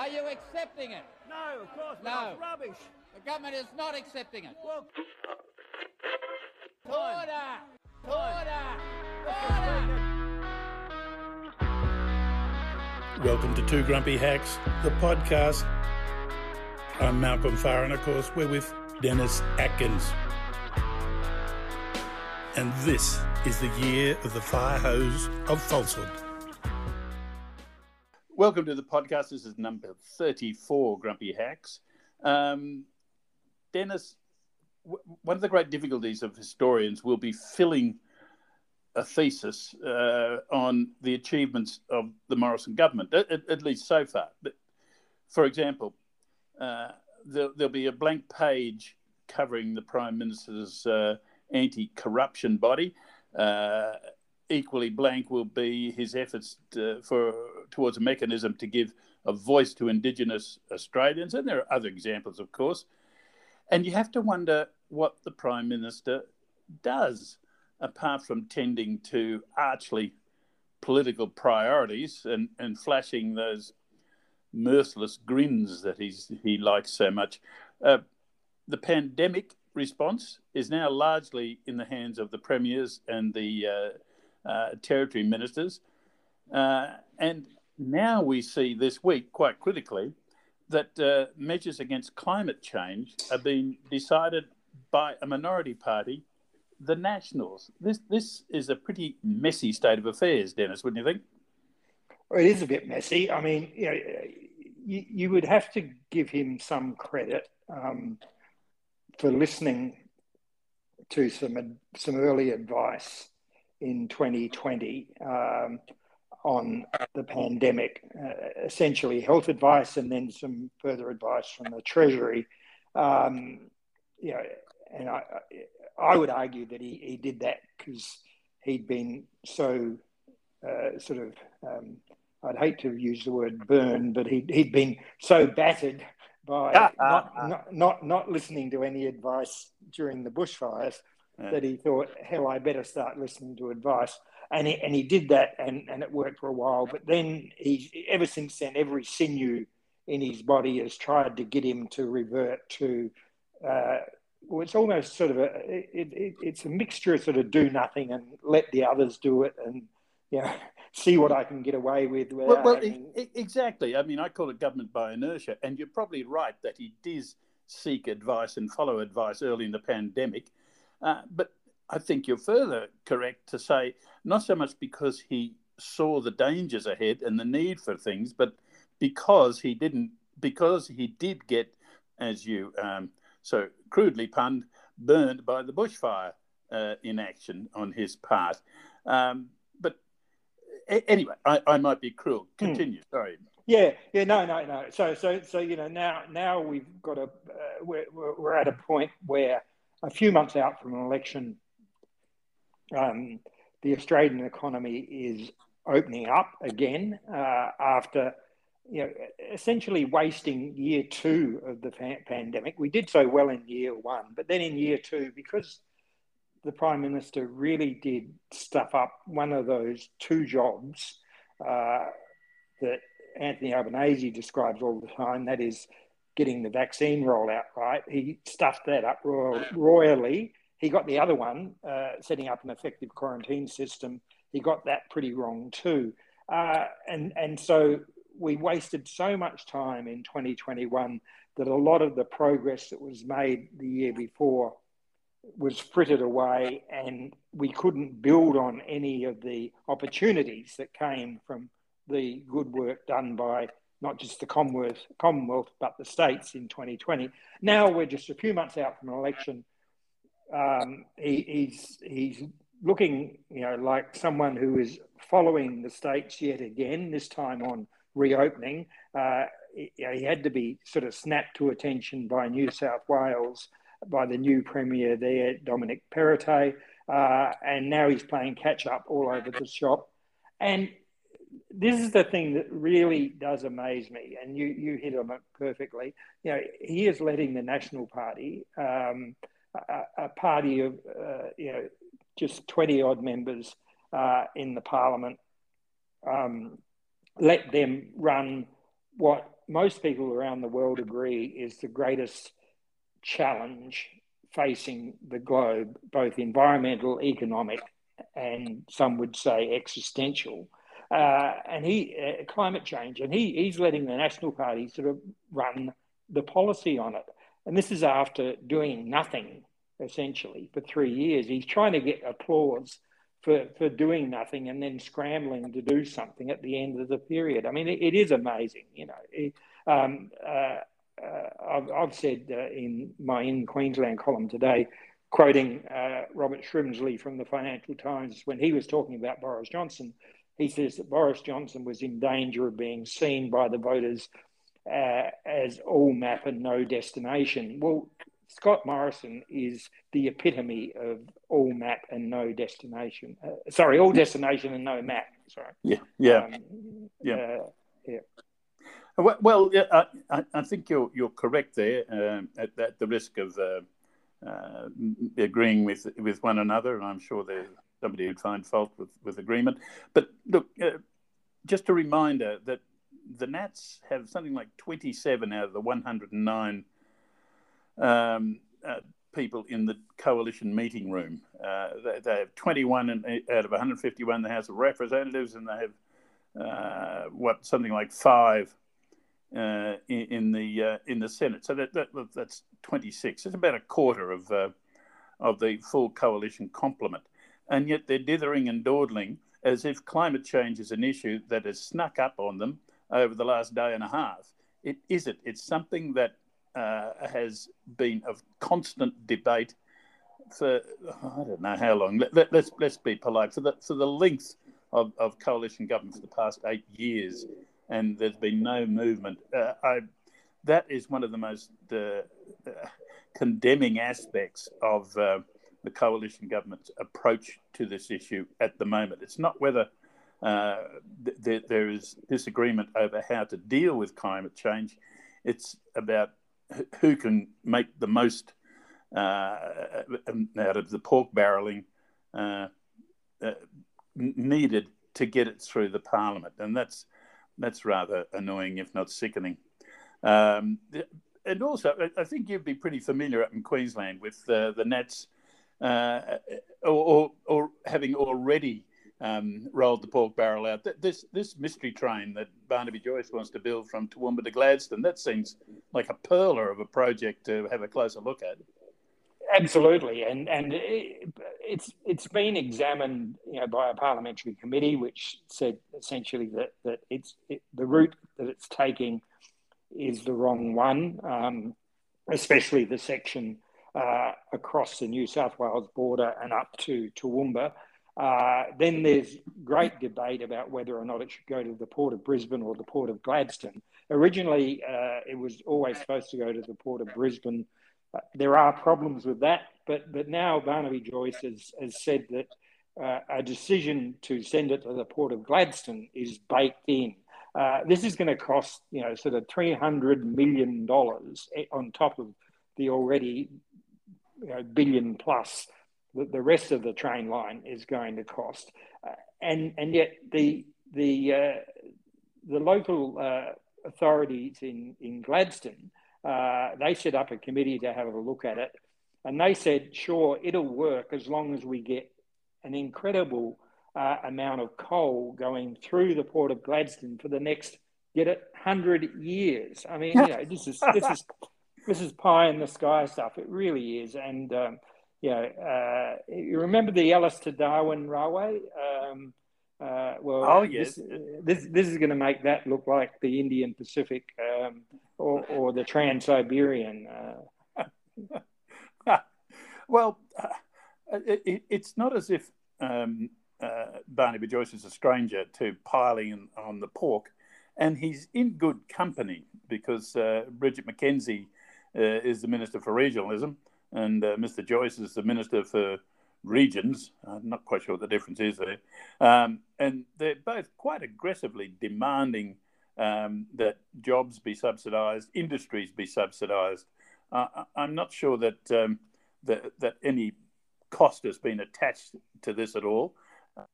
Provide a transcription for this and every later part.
Are you accepting it? No, of course No. not. It's rubbish. The government is not accepting it. Well, Order! Order! Order! Welcome to Two Grumpy Hacks, the podcast. I'm Malcolm Farr, and of course, we're with Dennis Atkins. And this is the year of the fire hose of falsehood. Welcome to the podcast. This is number 34 Grumpy Hacks. Um, Dennis, w- one of the great difficulties of historians will be filling a thesis uh, on the achievements of the Morrison government, at, at- least so far. But, for example, uh, there, there'll be a blank page covering the Prime Minister's uh, anti corruption body. Equally blank will be his efforts to, for towards a mechanism to give a voice to Indigenous Australians, and there are other examples, of course. And you have to wonder what the Prime Minister does, apart from tending to archly political priorities and, and flashing those merciless grins that he's, he likes so much. Uh, the pandemic response is now largely in the hands of the premiers and the uh, uh, territory ministers. Uh, and now we see this week, quite critically, that uh, measures against climate change are being decided by a minority party, the Nationals. This this is a pretty messy state of affairs, Dennis, wouldn't you think? Well, it is a bit messy. I mean, you know, you, you would have to give him some credit um, for listening to some some early advice in 2020 um, on the pandemic, uh, essentially health advice, and then some further advice from the Treasury. Um, you know, and I, I would argue that he, he did that because he'd been so uh, sort of um, I'd hate to use the word burn, but he, he'd been so battered by not, not, not, not listening to any advice during the bushfires Yeah. that he thought, hell, I better start listening to advice. And he, and he did that and, and it worked for a while. But then he, ever since then, every sinew in his body has tried to get him to revert to, uh, well, it's almost sort of a, it, it, it's a mixture of sort of do nothing and let the others do it and, you know, see what I can get away with. Well, well having- exactly. I mean, I call it government by inertia, and you're probably right that he did seek advice and follow advice early in the pandemic. Uh, but I think you're further correct to say not so much because he saw the dangers ahead and the need for things, but because he didn't, because he did get, as you um, so crudely punned, burned by the bushfire uh, inaction on his part. Um, but a- anyway, I, I might be cruel. Continue. Sorry. Yeah, yeah, no, no, no. So, so, so you know, now, now we've got a, uh, we're, we're we're at a point where a few months out from an election, um, the Australian economy is opening up again uh, after, you know, essentially wasting year two of the fa- pandemic. We did so well in year one, but then in year two, because the prime minister really did stuff up one of those two jobs uh, that Anthony Albanese describes all the time. That is getting the vaccine rollout right. He stuffed that up royal, royally. He got the other one, uh, setting up an effective quarantine system. He got that pretty wrong too. Uh, and and so we wasted so much time in 2021 that a lot of the progress that was made the year before was frittered away, and we couldn't build on any of the opportunities that came from the good work done by not just the Commonwealth, Commonwealth but the states in 2020. Now we're just a few months out from an election. Um, he, he's he's looking, you know, like someone who is following the states yet again. This time on reopening, uh, he, he had to be sort of snapped to attention by New South Wales, by the new premier there, Dominic Perrottet, uh, and now he's playing catch up all over the shop. And this is the thing that really does amaze me, and you you hit on it perfectly. You know, he is letting the National Party, um, a, a party of uh, you know just twenty odd members uh, in the Parliament, um, let them run what most people around the world agree is the greatest challenge facing the globe, both environmental, economic, and some would say existential. Uh, and he, uh, climate change, and he, he's letting the National Party sort of run the policy on it. And this is after doing nothing essentially for three years. He's trying to get applause for, for doing nothing and then scrambling to do something at the end of the period. I mean, it, it is amazing, you know. It, um, uh, uh, I've, I've, said uh, in my In Queensland column today, quoting uh, Robert Shrimsley from the Financial Times when he was talking about Boris Johnson, he says that Boris Johnson was in danger of being seen by the voters uh, as all map and no destination. Well, Scott Morrison is the epitome of all map and no destination. Uh, sorry, all destination and no map. Sorry. Yeah. Yeah. Um, yeah. Uh, yeah. Well, yeah, I, I, think you're you're correct there. Um, at, at, the risk of uh, uh, agreeing with with one another, and I'm sure there's somebody who'd find fault with, with agreement. But look, uh, just a reminder that the Nats have something like 27 out of the 109 um, uh, people in the coalition meeting room. Uh, they, they, have 21 in, out of 151 in the House of Representatives, and they have uh, what something like five uh, in, in, the uh, in the Senate. So that, that, that's 26. It's about a quarter of uh, of the full coalition complement, and yet they're dithering and dawdling as if climate change is an issue that has snuck up on them over the last day and a half. It isn't. It's something that uh, has been of constant debate for I don't know how long. Let, us let's, let's be polite for the for the length of, of coalition government for the past eight years, and there's been no movement. Uh, I, that is one of the most uh, uh condemning aspects of uh, the coalition government's approach to this issue at the moment. It's not whether uh, th- there is disagreement over how to deal with climate change. It's about who can make the most uh, out of the pork barreling uh, uh, needed to get it through the parliament, and that's that's rather annoying, if not sickening. Um, and also, I think you'd be pretty familiar up in Queensland with uh, the Nats, uh, or, or, having already um, rolled the pork barrel out. This this mystery train that Barnaby Joyce wants to build from Toowoomba to Gladstone that seems like a perler of a project to have a closer look at. Absolutely, and and it's it's been examined, you know, by a parliamentary committee, which said essentially that that it's it, the route that it's taking is the wrong one, um, especially the section uh, across the New South Wales border and up to Toowoomba. Uh, then there's great debate about whether or not it should go to the Port of Brisbane or the Port of Gladstone. Originally, uh, it was always supposed to go to the Port of Brisbane. Uh, there are problems with that, but, but now Barnaby Joyce has, has said that uh, a decision to send it to the Port of Gladstone is baked in. Uh, this is going to cost, you know, sort of $300 million on top of the already you know, billion plus that the rest of the train line is going to cost. Uh, and, and yet the, the, uh, the local uh, authorities in, in Gladstone, uh, they set up a committee to have a look at it. And they said, sure, it'll work as long as we get an incredible uh, amount of coal going through the port of Gladstone for the next, get it, 100 years. I mean, you know, this is, this is, this is pie in the sky stuff. It really is. And, um, you know, uh, you remember the Alice to Darwin Railway? Um, uh, well, oh yes, this, this, this is going to make that look like the Indian Pacific um, or, or the Trans Siberian. Uh. well, uh, it, it's not as if um, uh, Barnaby Joyce is a stranger to piling on the pork, and he's in good company because uh, Bridget McKenzie is the Minister for Regionalism and uh, Mr. Joyce is the Minister for Regions. I'm not quite sure what the difference is there. Um, and they're both quite aggressively demanding um, that jobs be subsidised, industries be subsidised. Uh, I'm not sure that, um, that, that any cost has been attached to this at all. Uh,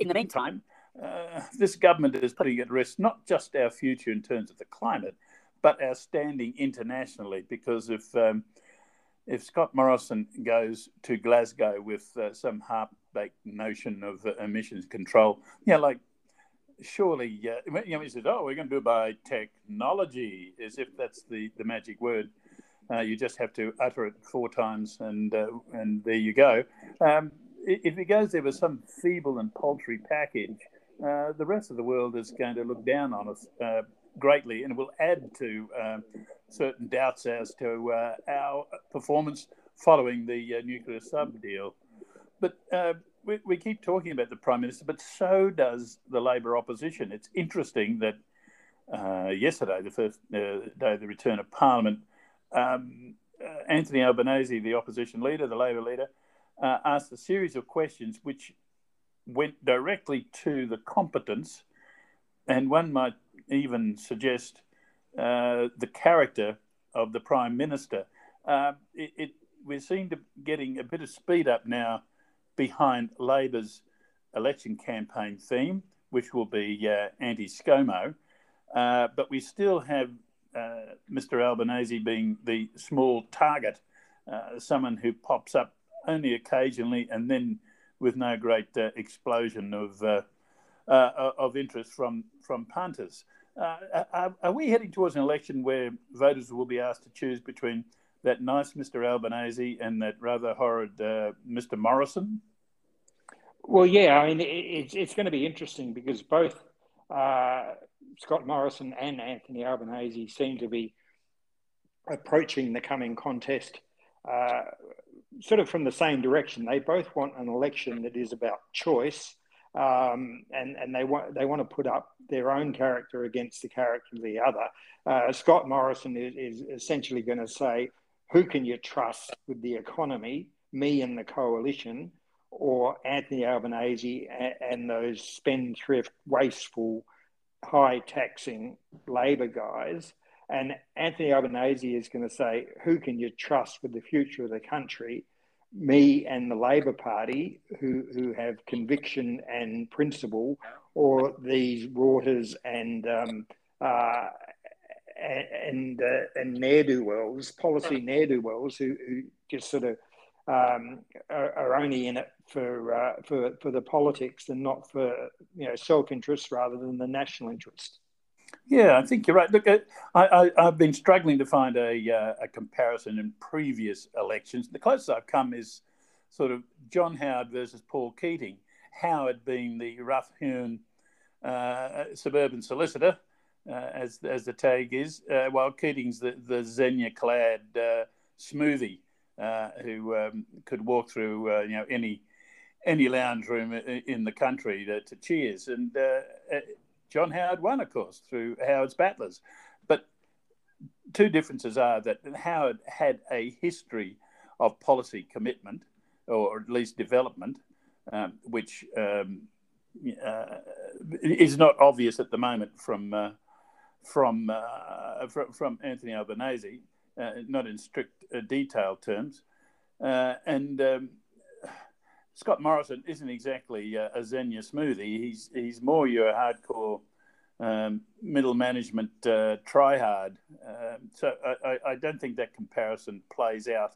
in the meantime, uh, this government is putting at risk not just our future in terms of the climate, but our standing internationally. Because if um, if Scott Morrison goes to Glasgow with uh, some half-baked notion of uh, emissions control, yeah, like surely, uh, you know, he says, "Oh, we're going to do it by technology," as if that's the the magic word. Uh, you just have to utter it four times, and uh, and there you go. Um, if he goes there with some feeble and paltry package, uh, the rest of the world is going to look down on us uh, greatly, and will add to uh, certain doubts as to uh, our performance following the nuclear sub deal. But we, we, keep talking about the prime minister, but so does the Labor opposition. It's interesting that yesterday, the first day of the return of Parliament um, uh, Anthony Albanese, the opposition leader, the Labor leader, uh, asked a series of questions which went directly to the competence, and one might even suggest uh, the character of the Prime Minister. Uh, it, it, we seem to getting a bit of speed up now behind Labor's election campaign theme, which will be uh, anti ScoMo. Uh, but we still have uh, Mr. Albanese being the small target, uh, someone who pops up only occasionally and then with no great uh, explosion of of interest from from punters. Are, are, we heading towards an election where voters will be asked to choose between that nice Mr. Albanese and that rather horrid uh, Mr. Morrison? Well, yeah, I mean, it's, it's going to be interesting because both uh, Scott Morrison and Anthony Albanese seem to be approaching the coming contest uh, sort of from the same direction. They both want an election that is about choice, um, and and they want they want to put up their own character against the character of the other. Uh, Scott Morrison is, is essentially going to say, "Who can you trust with the economy? Me and the coalition." Or Anthony Albanese and, and those spendthrift, wasteful high taxing Labor guys. And Anthony Albanese is going to say, who can you trust with the future of the country? Me and the Labor Party, who, who have conviction and principle, or these routers and um, uh, and uh, and ne'er do wells, policy ne'er do wells, who, who just sort of um, are, are, only in it for, uh, for for the politics and not for you know self interest rather than the national interest. Yeah, I think you're right. Look, uh, I, have been struggling to find a, uh, a comparison in previous elections. The closest I've come is sort of John Howard versus Paul Keating. Howard being the rough hewn uh, suburban solicitor, uh, as as the tag is, uh, while Keating's the, the Zegna clad smoothie uh, who um, could walk through uh, you know any any lounge room in the country to, to cheers. And uh, uh, John Howard won, of course, through Howard's battlers. But two differences are that Howard had a history of policy commitment, or at least development, um, which um, uh, is not obvious at the moment from uh, from, uh, from, from Anthony Albanese uh, not in strict uh, detailed terms. Uh, and um, Scott Morrison isn't exactly a Zegna smoothie. He's he's more your hardcore um, middle management uh, try hard. Uh, so I, I, don't think that comparison plays out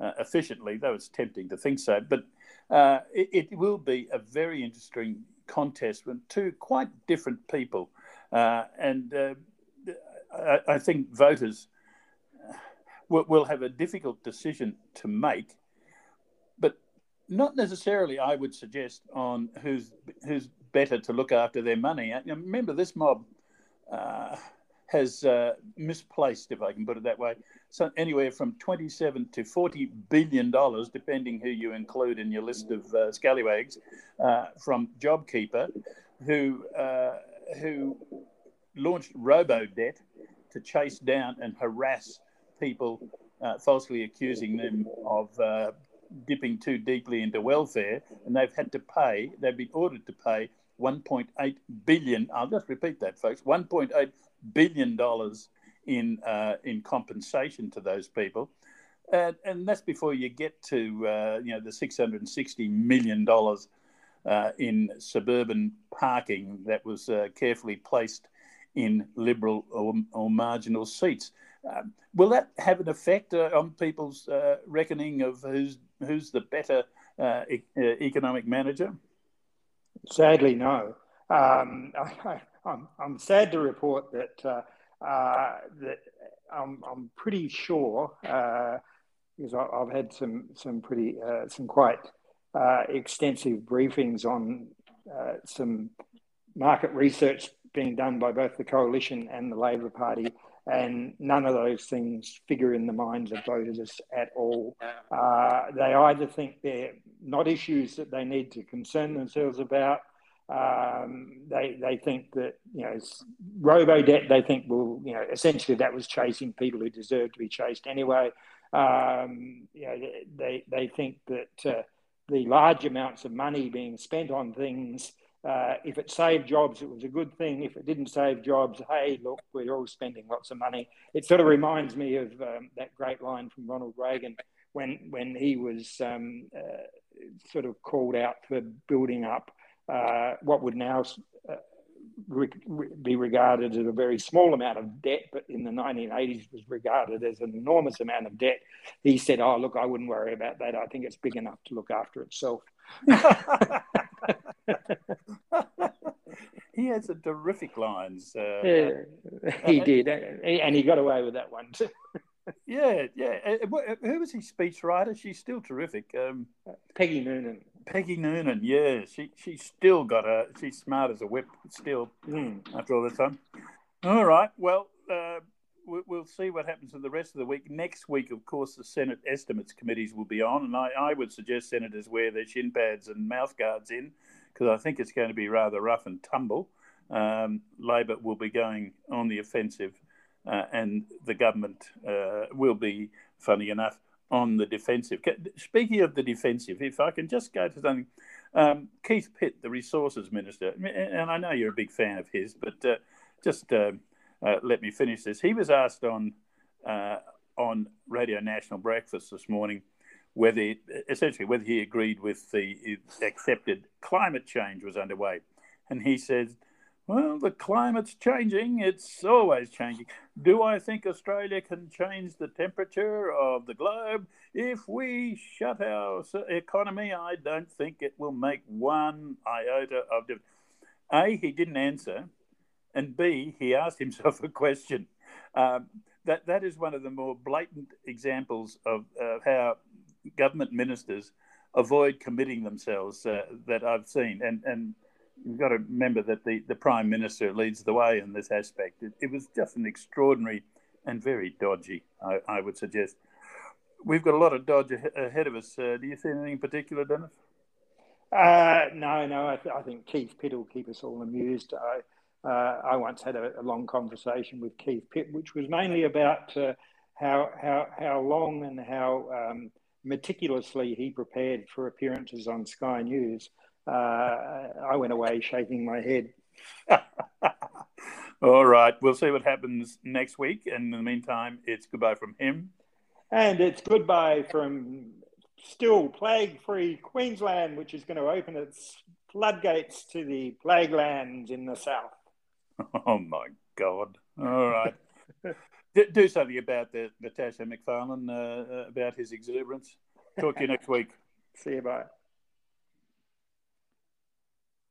uh, efficiently, though it's tempting to think so. But it, it, will be a very interesting contest with two quite different people. and I, I, think voters will have a difficult decision to make, not necessarily, I would suggest, on who's who's better to look after their money. Remember, this mob uh, has uh, misplaced, if I can put it that way, so anywhere from 27 to 40 billion dollars, depending who you include in your list of uh, scallywags, uh, from JobKeeper, who uh, who launched robo debt to chase down and harass people uh, falsely accusing them of uh, dipping too deeply into welfare, and they've had to pay. They've been ordered to pay 1.8 billion. I'll just repeat that, folks. 1.8 billion dollars in uh, in compensation to those people, and, and that's before you get to uh, you know the 660 million dollars uh, in suburban parking that was uh, carefully placed in liberal or, or marginal seats. Um, will that have an effect uh, on people's uh, reckoning of who's who's the better uh, e- economic manager? Sadly, no. Um, I, am sad to report that that I'm, I'm pretty sure because I've had some some pretty uh, some quite uh, extensive briefings on uh, some market research being done by both the coalition and the Labor Party, and none of those things figure in the minds of voters at all. Uh, they either think they're not issues that they need to concern themselves about. Um, they they think that you know robo debt. They think well you know essentially that was chasing people who deserve to be chased anyway. Um, you know, they, they think that uh, the large amounts of money being spent on things, uh, if it saved jobs, it was a good thing. If it didn't save jobs, hey, look, we're all spending lots of money. It sort of reminds me of um, that great line from Ronald Reagan when, when he was um, uh, sort of called out for building up uh, what would now uh, re- be regarded as a very small amount of debt, but in the 1980s was regarded as an enormous amount of debt. He said, "Oh, look, I wouldn't worry about that. I think it's big enough to look after itself." he had some terrific lines. Uh, yeah, he did, and he got away with that one too. yeah, yeah. Uh, uh, who was his speechwriter? She's still terrific. Um, Peggy Noonan. Peggy Noonan, yeah, she she's still got a she's smart as a whip still mm. after all this time. All right, well, uh, we'll see what happens in the rest of the week. Next week, of course, the Senate estimates committees will be on, and I, I would suggest senators wear their shin pads and mouth guards in because I think it's going to be rather rough and tumble. Um, Labor will be going on the offensive, uh, and the government uh, will be, funny enough, on the defensive. Speaking of the defensive, if I can just go to something, um, Keith Pitt, the resources minister, and I know you're a big fan of his, but uh, just uh, uh, let me finish this. He was asked on uh, on Radio National Breakfast this morning whether essentially whether he agreed with the accepted climate change was underway, and he said well, the climate's changing. It's always changing. Do I think Australia can change the temperature of the globe? If we shut our economy, I don't think it will make one iota of difference. A, he didn't answer. And B, he asked himself a question. Um, that, that is one of the more blatant examples of uh, how government ministers avoid committing themselves uh, that I've seen. And, and you've got to remember that the, the Prime Minister leads the way in this aspect. It, it was just an extraordinary and very dodgy, I, I, would suggest. We've got a lot of dodge ahead of us. Uh, do you see anything in particular, Dennis? Uh, no, no. I, th- I, think Keith Pitt will keep us all amused. I, uh, I once had a, a, long conversation with Keith Pitt, which was mainly about uh, how, how, how long and how um, meticulously he prepared for appearances on Sky News uh, I went away shaking my head. All right, we'll see what happens next week. And in the meantime, it's goodbye from him. And it's goodbye from still plague free Queensland, which is going to open its floodgates to the plague lands in the south. Oh, my God. All right. do something about that, Natasha McFarlane, uh, about his exuberance. Talk to you next week. See you. Bye.